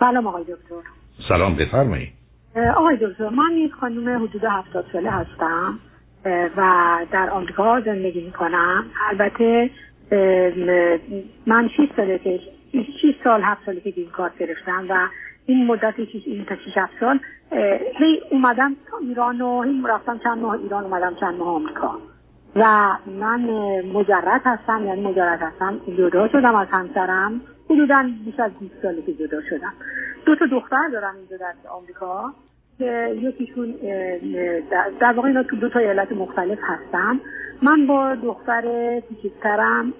سلام آقای دکتر. سلام بفرمایید آقای دکتر من یک خانم حدود هفتاد ساله هستم و در آمریکا زندگی می‌کنم. البته من 6 ساله که 6 سال هفت سالی که گرین کارت گرفتم و این مدت این تا 6 7 سال هی اومدم ایران و هی رفتم چند ماه ایران اومدم چند ماه آمریکا. و من مجرد هستم یعنی مجرد هستم. جدا شدم از همسرم. حدودا بیش از 20 سالی که جدا شدم. دو تا دختر دارم اینجا در آمریکا که یکیشون در واقع اینا تو دو تا ایالت مختلف هستم. من با دختر کوچکترم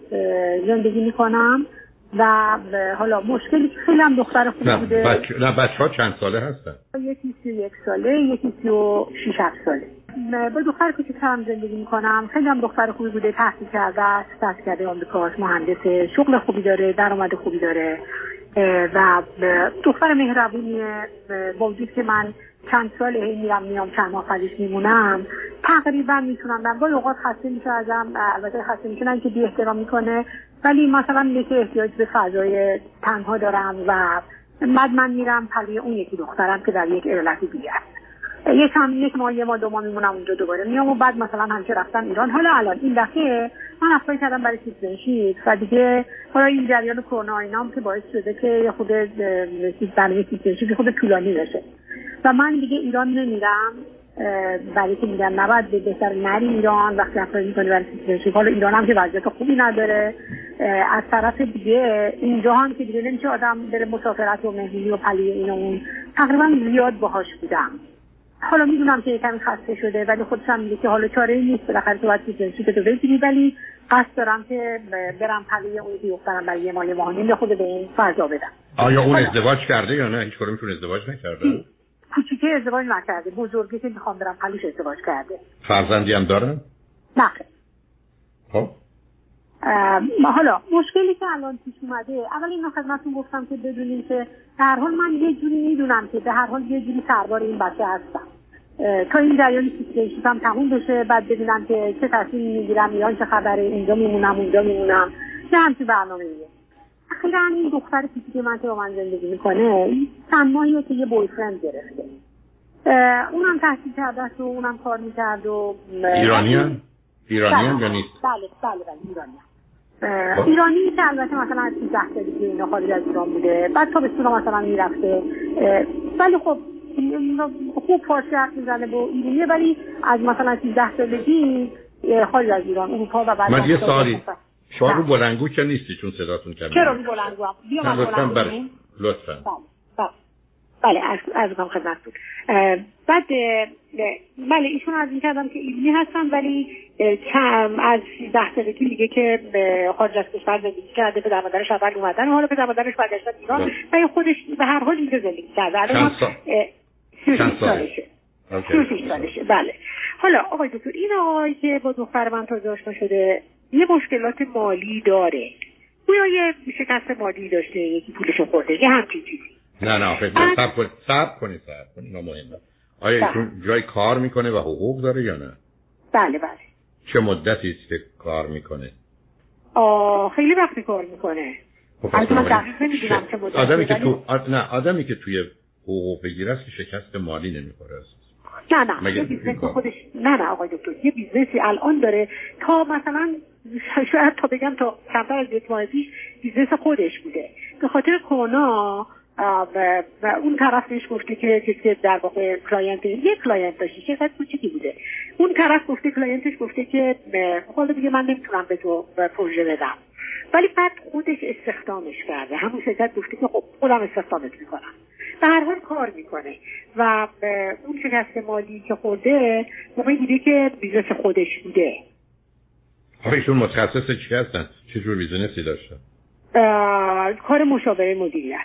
زندگی می‌کنم و حالا مشکلی که خیلی هم دختر خوب بوده. بچ... نه بچه ها چند ساله هستن؟ یکی سی یک ساله یکی سی و شیش هفت ساله. با دختر کوچکترم زندگی می‌کنم. خیلی هم دختر خوبی بوده تحصیل کرده است تحصیل کرده آمریکاست مهندس شغل خوبی داره درآمد خوبی داره. و دختر مهربونیه با وجود که من چند سال هی میرم میام چند ماه خونه‌ش میمونم تقریبا می‌تونم من گاهی اوقات خسته میشه ازم البته خسته نه که بی احترامی کنه. ولی مثلا یکی احتیاج به فضای تنها دارم و بعد من میرم پهلوی اون یکی دخترم که در یک ایالتی دیگه است. یک هم یک ماه یه ماه دو ماه میمونم اونجا دوباره میام و بعد مثلا همیشه رفتم ایران. حالا الان این دفعه من apply کردم برای citizenship و دیگه حالا این جریان کرونا اینام که باعث شده که یه خود برنامه citizenship خود طولانی بشه. و من دیگه ایران نمیرم برای که میگن نباید به بهتره نری ایران وقتی apply می‌کنی برای citizenship حالا ایران هم که وضعیت خوبی نداره. از طرف دیگه اینجا هم که دیگه نمیشه آدم بره مسافرت و مهمونی و پهلوی این اون. تقریبا زیاد باهاش بودم. حالا می‌دونم که کمی خسته شده ولی خودش هم میگه که حالا چاره ای نیست. بالاخره تو باید citizenship تو بگیری. ولی قصد دارم که برم پلی اون یکی دخترم برای یه ماه یه ماه خود به این فضا بدم. آیا اون ازدواج کرده یا نه؟ هیچ کدومشون ازدواج نکرده؟ کوچیکه ازدواج نکرده. بزرگی که می‌خوام برم پلیش ازدواج کرده. فرزندی هم دارن نه. خب. حالا مشکلی که الان پیش اومده اول اینو خدمتتون گفتم که بدونین که در حال من یه جوری می‌دونم که به هر حال یه جوری سربار این بچه هستم. تا این جریان citizenship هم تموم بشه بعد ببینم که چه تصمیمی می‌گیرم ایران چه خبره اینجا میمونم اونجا میمونم چه همچین برنامه ایه اخیرا این دختر که من که با من زندگی می‌کنه چند که یه boyfriend گرفته اونم تحصیل کرده است و اونم کار می‌کرد و ایرانی هم؟ ایرانی هم یا نیست؟ بله بله بله ایرانی. ایرانی که البته مثلا از 13 سالگی اینا خارج از ایران بوده بعد تا به مثلا می‌رفته ولی خب خوب فارسی حرف می‌زنه با ایرانیه ولی از مثلا 13 سالگی خارج از ایران اروپا و بعد من یه سالی شما رو بلنگو که نیستی چون صداتون کمی چرا رو بلنگو؟ بیا لطفا بر لطفا. بله. از از کنم. خدمتتون بعد بله ایشون از این کردم که ایرانی هستن ولی کم از ده سالگی میگه که خارج از کشور زندگی کرده به مادرش اول اومدن حالا به مادرش برگشتن ایران و خودش به هر حال اینجا زندگی کرده. الان چند سالشه. سالشه. بله. حالا آقای دکتر این آقای که با دختر من تازه آشنا شده یه مشکلات مالی داره. گویا یه شکست مالی داشته یکی پولشو خورده یه همچین چیزی. نه نه آخه سب کنید سب کنید سب کنید مهمه. آیا ایشون جای کار می‌کنه و حقوق داره یا نه؟ بله بله. چه مدتی است که کار می‌کنه؟ آه خیلی وقتی کار می‌کنه. خب من دقیق نمی‌دونم چه مدتی آدمی که تو نه آدمی که توی حقوق بگیره است که شکست مالی نمی‌خوره است. نه نه یه business خودش نه نه آقای دکتر یه business ی الان داره تا مثلا شاید تا بگم تا کمتر از یک ماه پیش business خودش بوده. به خاطر کرونا و, و اون طرف بهش گفته که کسی در واقع client یک client داشتی چقدر کوچیکی بوده. اون طرف گفته client ش گفته که حالا دیگه من نمی‌تونم به تو پروژه بدم. ولی بعد خودش استخدامش کرده. همون شرکت گفته که خب خودم استخدامت می‌کنم. به هر حال کار می‌کنه. و اون شکست مالی که خورده موقعی بوده که business خودش بوده. آخه ایشون متخصص چی هستن؟ چه جور business ی داشتن؟ کار مشاوره مدیریت.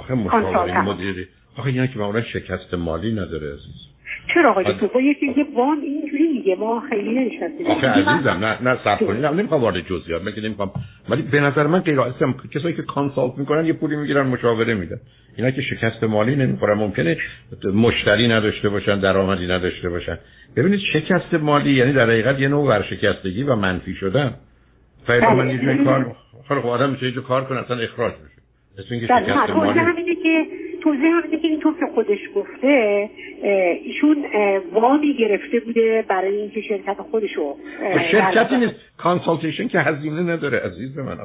آخه مشاوره مدیریت آخه اینا که معمولا شکست مالی نداره عزیز چرا آقای دکتر؟ خب یکی یه وامی اینجوری میگه. ما خیلی نمی‌شناسیم آخه عزیزم نه نه صبر کنید. نمی‌خوام وارد جزئیات بگم نمی‌خوام. ولی به نظر من غیر هستم کسایی که کانسالت می‌کنن یه پولی می‌گیرن مشاوره میدن. اینا که شکست مالی نمی‌خورن. ممکنه مشتری نداشته باشن درآمدی نداشته باشن. ببینید شکست مالی یعنی در حقیقت یه نوع ورشکستگی و منفی شدن. خیلی من یه جای کار خیلی آدم میشه یه کار کنه اصلا اخراج بشه. توضیح همینه که توضیح همینه که اینطور که خودش گفته ایشون وامی گرفته بوده برای اینکه شرکت خودشو شرکتی نیست. کانسالتیشن که هزینه نداره. عزیز من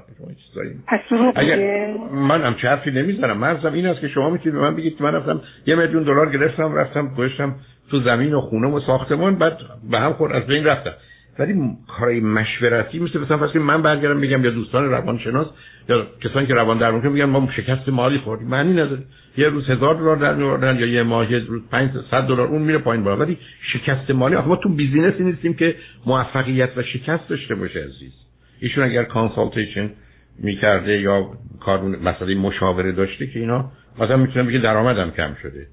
پس اگر من هم چه حرفی نمی‌زنم. مرزم این است که شما می‌تونید به من بگید من رفتم یه میلیون دلار گرفتم رفتم گذاشتم تو زمین و خونه و ساختمان بعد به هم خورد از بین رفتم. ولی کارای مشورتی مثل مثلا فرض من برگردم بگم یا دوستان روانشناس یا کسانی که روان درمان میگن ما شکست مالی خوردیم. معنی نداره. یه روز هزار دلار در میوردن یا یه ماه یه روز 500 دلار اون میره پایین بالا. ولی شکست مالی آخه ما تو business ی نیستیم که موفقیت و شکست داشته باشه عزیز. ایشون اگر consultation می‌کرده یا کار مسئله مشاوره داشته که اینا مثلا می‌تونم بگه درآمدم کم شده.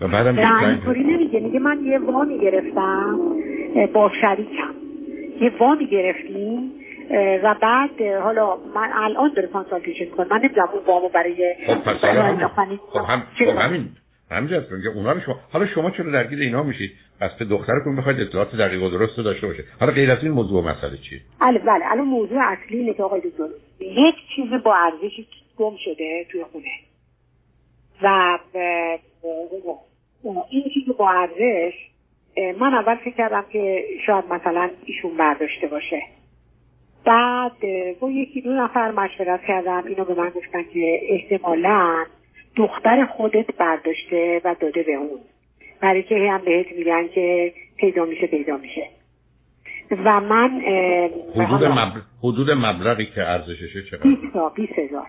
و بعدم اینطوری نمیگه. میگه من یه وامی گرفتم با شریکم. یه وامی گرفتیم و بعد حالا من الان داره consultation کنم من نمی‌دونم اون وامو برای خب خب هم خب همین. همینجا که اونا رو شما حالا شما چرا درگیر اینا میشید پس به دخترتون بخواید اطلاعات دقیق و درست داشته باشه حالا غیر از این موضوع و مسئله چیه؟ بله بله. الان موضوع اصلی اینه که آقای دکتر یک چیز با ارزشی گم شده توی خونه. و این چیز با ارزش من اول فکر کردم که شاید مثلا ایشون برداشته باشه. بعد با یکی دو نفر مشورت کردم. اینو به من گفتن که احتمالا دختر خودت برداشته و داده به اون. برای که هم بهت میگن که پیدا میشه پیدا میشه. و من حدود, مبل... حدود مبلغی که ارزششه چقدر؟ 20 بیس هزار.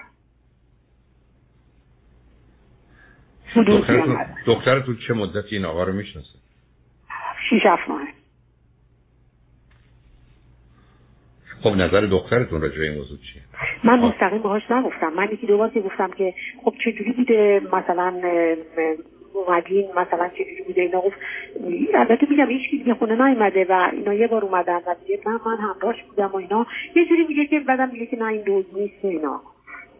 دخترتون, دخترتون چه مدتی این آقا رو می‌شناسه؟ شیش هفت ماه. خب نظر دخترتون راجع به این موضوع چیه؟ من مستقیم باهاش نگفتم. من یکی دو بار گفتم که خب چجوری بوده مثلا اومدین مثلا چجوری بوده اینا. گفت البته میگم هیچ دیگه خونه نیومده و اینا یه بار اومدن و میگه نه من همراهش بودم و اینا. یه جوری میگه که بعدم میگه که نه این دوز نیست اینا.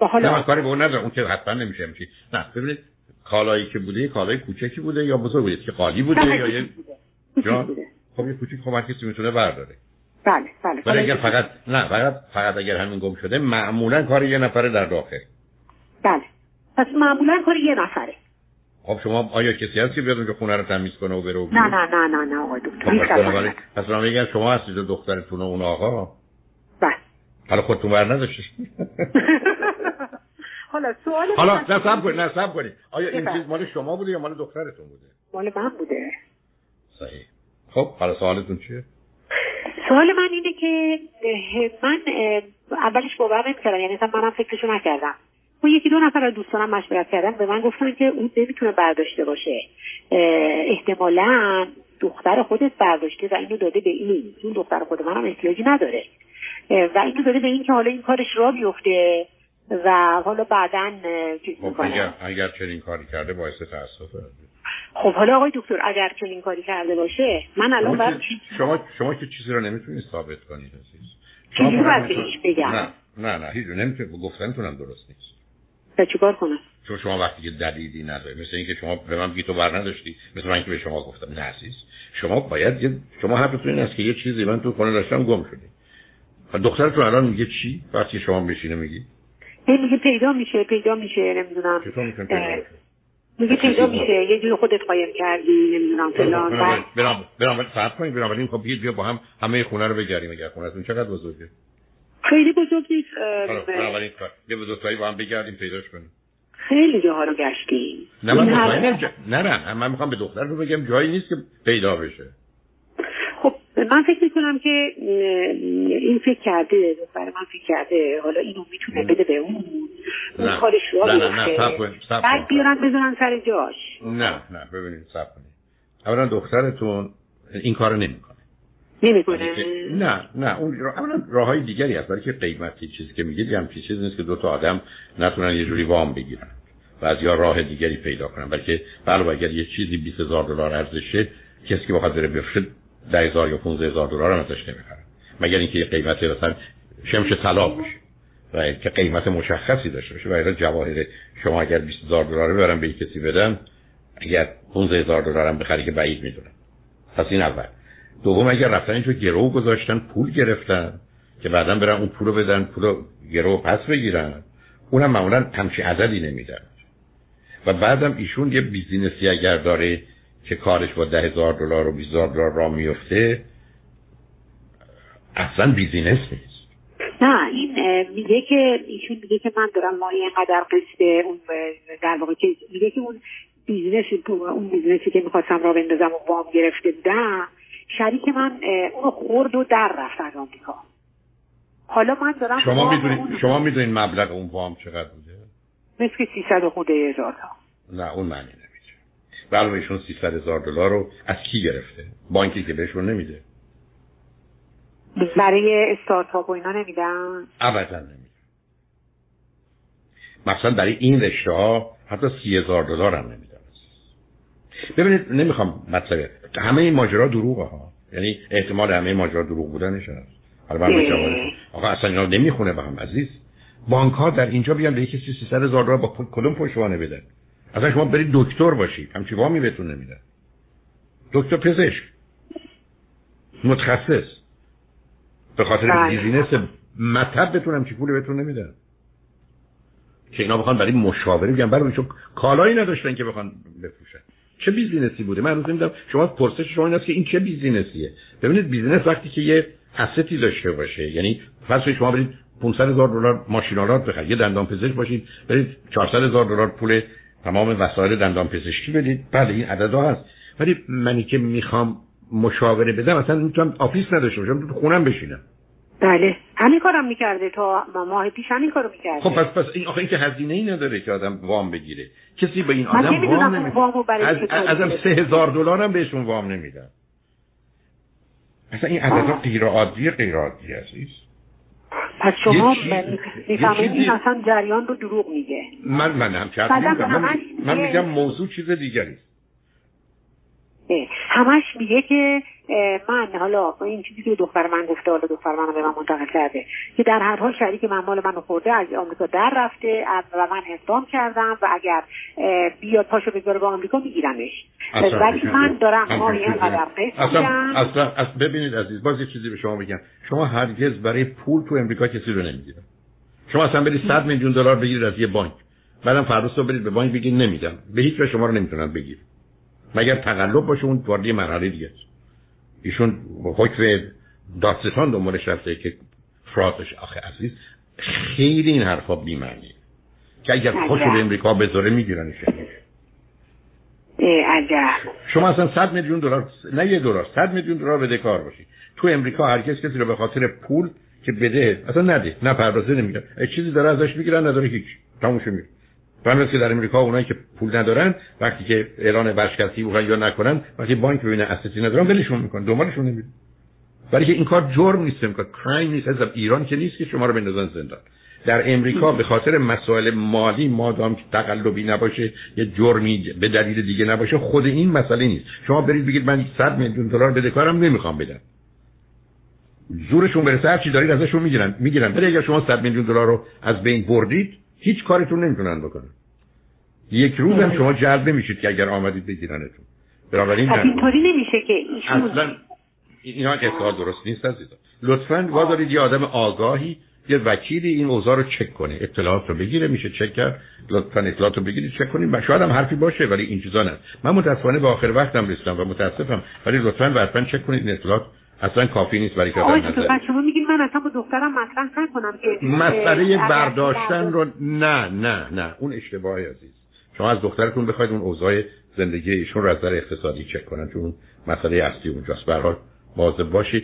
و حالا نه کاری به اون ندارم. اون که حتما نمیشه میشه نه ببینید کالایی که بوده کالای کوچکی بوده یا بزرگ بوده؟ که خالی بوده یا یه جان خب یه کوچیک خب کسی می‌تونه برداره. بله بله ولی اگر فقط نه فقط فقط اگر همین گم شده معمولا کار یه نفره در داخل. بله. پس معمولا کار یه نفره. خب شما آیا کسی هست که بیاد اونجا خونه رو تمیز کنه و بره و نه نه نه نه نه آقای دکتر. پس من میگم شما هستید دخترتون و اون آقا بله. حالا خودتون بر نداشتید حالا سوال حالا نه سب کنید نه سب کنید. آیا این چیز مال شما بوده یا مال دخترتون بوده؟ مال من بوده. خب حالا سوالتون چیه؟ سوال من اینه که من اولش باور نمی‌کردم یعنی اصلا منم فکرشو نکردم. و یکی دو نفر از دوستانم مشورت کردن به من گفتن که اون نمی‌تونه برداشته باشه. احتمالا دختر خودت برداشته و اینو داده به این این دختر خود منم احتیاجی نداره. و اینو داده به این که حالا این کارش را بیفته و حالا بعدا چیز خب اگر, اگر چنین کاری کرده باعث تاسفه خب حالا آقای دکتر اگر چنین کاری کرده باشه من الان باید شما شما که چیزی رو نمی‌تونید ثابت کنید عزیز. چیزی باید بهش بگم. نه نه نه هیچ نمی‌تونید گفتنتونم درست نیست. و چیکار کنم؟ چون شما وقتی که دلیلی نداره مثل اینکه شما به من بگید تو بر نداشتی مثل من که به شما گفتم. نه عزیز. شما باید یه شما حرفتون این است که یه چیزی من تو خونه داشتم گم شده و دخترتون الان میگه چی؟ وقتی شما بشینه میگی؟ میگه پیدا میشه پیدا میشه نمی‌دونم. چطور می‌تونه پیدا میگه پیدا میشه؟ یه جور خودت قایم کردی نمی‌دونم فلان. برام برام صبر کنید برام خب بیا با هم همه خونه رو بگردیم اگر خونهتون چقدر بزرگه؟ خیلی بزرگ نیست بنابراین یه بزرگتری با هم بگردیم پیداش کنیم. خیلی جاها رو گشتیم. نه من نه نه من می‌خوام به دختر رو بگم جایی نیست که پیدا بشه. من فکر می‌کنم که این فکر کرده دختر من فکر کرده حالا اینو می‌تونه بده به اون. اون کارش رو بعد بیارن بذارن سر جاش. نه نه ببینید سب کنید اولا دخترتون این کارو نمی‌کنه. نمی‌کنه. نه نه اون اولا راه های دیگری هست. برای که قیمتی چیزی که میگید هم چیزی نیست که دو تا آدم نتونن یه جوری وام بگیرن. و از یا راه دیگری پیدا کنن. بلکه علاوه اگر یه چیزی 20000 دلار ارزشه کسی که بخواد بره بفروشه 10000 یا 15000 دلار هم ازش نمی‌خره مگر اینکه یه قیمت مثلا شمش طلا باشه. و که قیمت مشخصی داشته باشه. و جواهر شما اگر 20000 دلار ببرن به کسی بدن اگر 15000 دلار هم بخری که بعید می‌دونم پس این اول. دوم اگر رفتن اینجا گرو گذاشتن پول گرفتن که بعدا برن اون پول رو بدن پول رو گرو پس بگیرن اونم معمولا همچی عددی نمیدن. و بعدم ایشون یه business ی اگر داره که کارش با ده هزار دلار و بیست هزار دلار را میفته اصلا business نیست. نه این میگه که ایشون میگه که من دارم ماهی اینقدر قسط اون در واقع که میگه که اون business اون business ی که می‌خواستم را بندازم و وام گرفته بودم شریک من اونو خورد و در رفت از آمریکا. حالا من دارم شما می‌دونید شما می‌دونید مبلغ اون وام چقدر بوده؟ مثل 300 خورده هزار تا. نه اون معنی نمیده برای ایشون 300 هزار دلار رو از کی گرفته؟ بانکی که بهشون نمیده. برای استارتاپ و اینا نمیدن؟ ابدا نمیده مثلا برای این رشته ها حتی سی هزار دلار هم نمیدن. ببینید نمی‌خوام مطلب همه این ماجرا دروغه ها. یعنی احتمال همه ماجرا دروغ بودنش هست. حالا آقا اصلا اینا نمی‌خونه به هم عزیز. بانک ها در اینجا بیان به کسی 300 هزار دلار با کدوم پشتوانه بدن؟ اصلا شما برید دکتر باشید. همچی وامی بهتون نمیدن دکتر پزشک. متخصص. به خاطر بله. بیزینس مطب بتونم همچی پولی بهتون نمیدن که اینا بخوان برای مشاوره بگن. برای چون کالایی نداشتن که بخوان بفروشن. چه business ی بوده؟ من رأی نمیدم شما پرسش شما این است که این چه business یه؟ ببینید business وقتی که یه asset ی داشته باشه یعنی فرض شما برید 500 هزار دلار ماشین‌آلات بخرید یه دندان پزشک باشید برید 400 هزار دلار پول تمام وسایل دندان پزشکی بدید. بله این عددا هست. ولی منی که می‌خوام مشاوره بدم اصلا می‌تونم office نداشته باشم تو خونم بشینم. بله. همین کارم می‌کرده. تا ماه پیش همین کارو می‌کرده. خب پس پس این آخه این که هزینه ای نداره که آدم وام بگیره. کسی به این آدم وام نمیده از ازم سه هزار دلار هم بهشون وام نمیدن. اصلا این عددا غیر عادی غیر عادی عزیز پس شما می‌فهمید این اصلا جریان رو دروغ میگه. من من هم من, من میگم موضوع چیز دیگری همش میگه که من حالا این چیزی که دختر من گفته حالا دختر من به من منتقل کرده که در هر حال شریک من مال منو خورده از آمریکا در رفته و من اقدام کردم و اگر بیاد پاشو بذاره با آمریکا میگیرمش. ولی من دارم ماهی اینقدر اصلا, اصلا, اصلا ببینید عزیز باز یه چیزی به شما بگم شما هرگز برای پول تو امریکا کسی رو نمی‌گیرن شما اصلا برید 100 میلیون دلار بگیرید از یه بانک. بعدم فردا برید به بانک بگید نمیدم. به هیچ وجه شما رو نمی‌تونن بگیرن مگر تقلب باشه اون وارد مرحله دیگه است. ایشون حکم داستان دنبالش رفته که فراتش. آخه عزیز خیلی این حرفا بیمعنی. که اگر خوش به امریکا بذاره میگیرنش شما اصلا 100 میلیون دلار نه یه دلار 100 میلیون دلار بده کار باشی. تو امریکا هر کسی رو به خاطر پول که بده اصلا نده نه پردازه نمی‌گیرن چیزی داره ازش می‌گیرن نداره هیچ. تموش می‌گیره فهمید که در امریکا اونایی که پول ندارن وقتی که اعلان ورشکستگی بکنن یا نکنن وقتی بانک ببینه استی ندارن ولشون می‌کنن دنبالشون نمیره برای که این کار جرم نیست کار کرایم نیست. از ایران که نیست که شما رو بندازن زندان. در امریکا به خاطر مسائل مالی مادام که تقلبی نباشه یه جرمی به دلیل دیگه نباشه خود این مسئله نیست. شما برید بگید من 100 میلیون دلار بده کارم نمی‌خوام بدم. زورشون برسه هر چی دارید ازشون می‌گیرن می‌گیرن. ولی اگر شما 100 میلیون دلار رو از بین بردید هیچ کارتون نمی‌تونن بکنن. یک روز هم شما جلب نمیشید که اگر آمدید بگیرنتون. بنابراین اینطوری نمیشه که ایشون اصلا اینا اصلا درست نیست عزیزان لطفا وادارید یه آدم آگاهی یه وکیلی این اوضاع رو چک کنه. اطلاعات رو بگیره میشه چک کرد. لطفا اطلاعات رو بگیرید چک کنید. و شاید هم حرفی باشه ولی این چیزا نه. من متاسفانه به آخر وقتم رسیدم و متاسفم. ولی لطفا حتما چک کنید این اطلاعات اصلا کافی نیست برای که شما میگید من اصلا با دخترم مطرح نکنم که مسئله برداشتن رو نه نه نه. اون اشتباهی عزیز. شما از دخترتون بخواید اون اوضاع زندگی ایشون رو از نظر اقتصادی چک کنن چون مسئله اصلی اونجاست. به حال مواظب باشید.